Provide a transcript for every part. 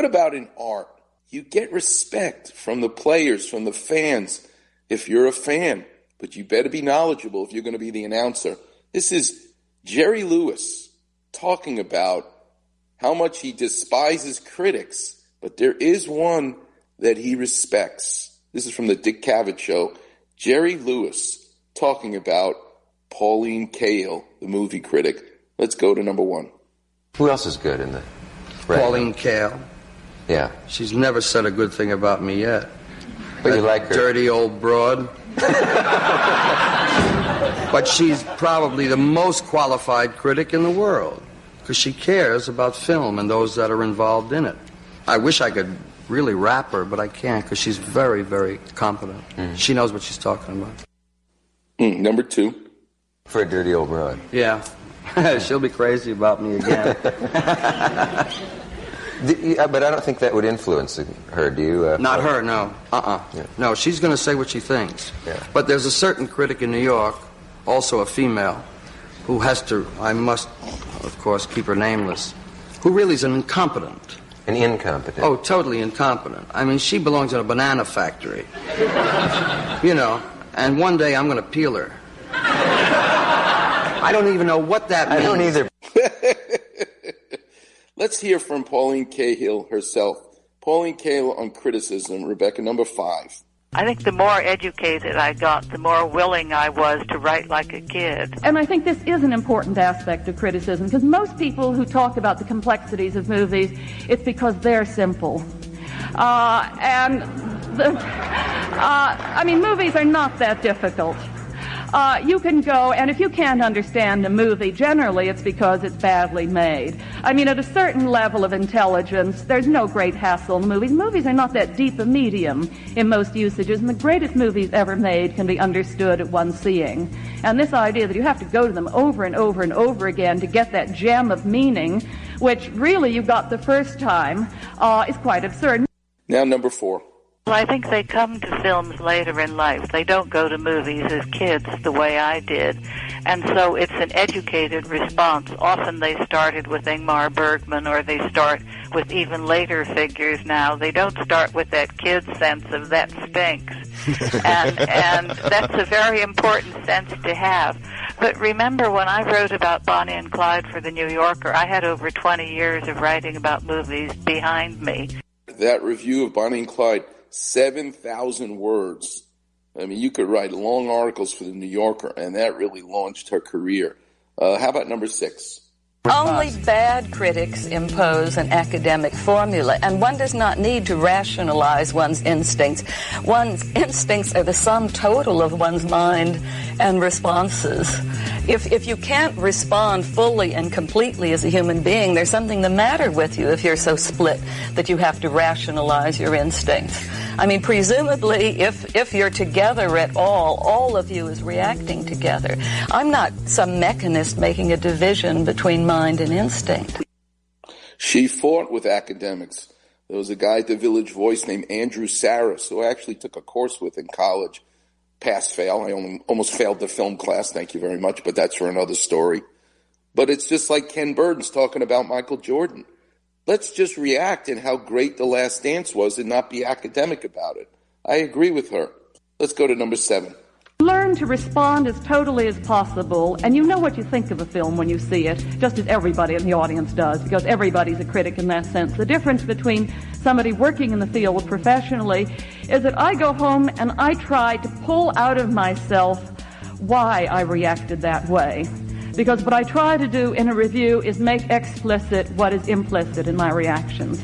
What about in art? You get respect from the players, from the fans, if you're a fan, but you better be knowledgeable if you're going to be the announcer. This is Jerry Lewis talking about how much he despises critics, but there is one that he respects. This is from the Dick Cavett show. Jerry Lewis talking about Pauline Kael, the movie critic. Let's go to number one. Who else is good in the? Pauline Kael. Yeah. She's never said a good thing about me yet. But you like her. Dirty old broad. but she's probably the most qualified critic in the world because she cares about film and those that are involved in it. I wish I could really rap her, but I can't because she's very, very competent. Mm. She knows what she's talking about. Mm, number two. For a dirty old broad. Yeah. She'll be crazy about me again. The- yeah, but I don't think that would influence her, do you? Uh, Not her, no. Uh-uh. Yeah. No, she's going to say what she thinks. Yeah. But there's a certain critic in New York, also a female, who has to, I must, of course, keep her nameless, who really is an incompetent. An incompetent. Oh, totally incompetent. I mean, she belongs in a banana factory. you know, and one day I'm going to peel her. I don't even know what that means. I don't either. Let's hear from Pauline Kael herself. Pauline Kael on criticism, Rebecca, number five. I think the more educated I got, the more willing I was to write like a kid. And I think this is an important aspect of criticism because most people who talk about the complexities of movies, it's because they're simple. Uh, and the, uh, I mean, movies are not that difficult. Uh, you can go, and if you can't understand a movie, generally it's because it's badly made. I mean, at a certain level of intelligence, there's no great hassle in movies. Movies are not that deep a medium in most usages, and the greatest movies ever made can be understood at one seeing. And this idea that you have to go to them over and over and over again to get that gem of meaning, which really you got the first time, uh, is quite absurd. Now, number four. Well, I think they come to films later in life. They don't go to movies as kids the way I did. And so it's an educated response. Often they started with Ingmar Bergman or they start with even later figures now. They don't start with that kid sense of that stinks. and, and that's a very important sense to have. But remember when I wrote about Bonnie and Clyde for the New Yorker, I had over 20 years of writing about movies behind me. That review of Bonnie and Clyde, 7,000 words. I mean, you could write long articles for the New Yorker, and that really launched her career. Uh, how about number six? Only bad critics impose an academic formula, and one does not need to rationalize one's instincts. One's instincts are the sum total of one's mind and responses. If, if you can't respond fully and completely as a human being, there's something the matter with you if you're so split that you have to rationalize your instincts. I mean, presumably, if, if you're together at all, all of you is reacting together. I'm not some mechanist making a division between mind and instinct. She fought with academics. There was a guy at the Village Voice named Andrew Sarris who I actually took a course with in college. Pass fail. I almost failed the film class. Thank you very much, but that's for another story. But it's just like Ken Burns talking about Michael Jordan. Let's just react in how great The Last Dance was and not be academic about it. I agree with her. Let's go to number seven. Learn to respond as totally as possible, and you know what you think of a film when you see it, just as everybody in the audience does, because everybody's a critic in that sense. The difference between somebody working in the field professionally is that I go home and I try to pull out of myself why I reacted that way. Because what I try to do in a review is make explicit what is implicit in my reactions.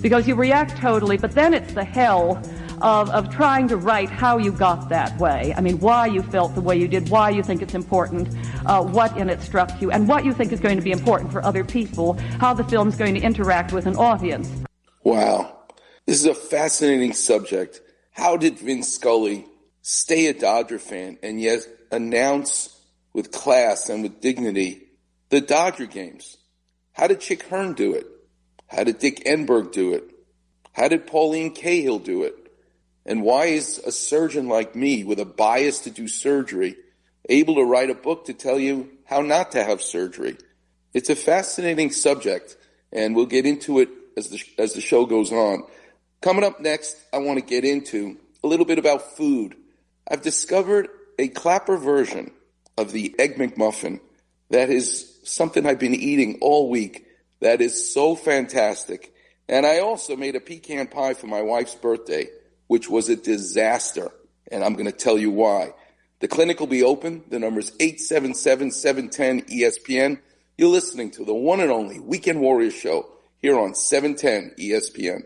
Because you react totally, but then it's the hell of, of trying to write how you got that way. I mean, why you felt the way you did, why you think it's important, uh, what in it struck you, and what you think is going to be important for other people, how the film's going to interact with an audience. Wow. This is a fascinating subject. How did Vince Scully stay a Dodger fan and yet announce with class and with dignity the Dodger games? How did Chick Hearn do it? How did Dick Enberg do it? How did Pauline Kael do it? And why is a surgeon like me with a bias to do surgery able to write a book to tell you how not to have surgery? It's a fascinating subject and we'll get into it as the, as the show goes on. Coming up next, I want to get into a little bit about food. I've discovered a Clapper version of the Egg McMuffin that is something I've been eating all week that is so fantastic. And I also made a pecan pie for my wife's birthday, which was a disaster. And I'm going to tell you why. The clinic will be open. The number is 877-710 ESPN. You're listening to the one and only Weekend Warriors show here on 710 ESPN.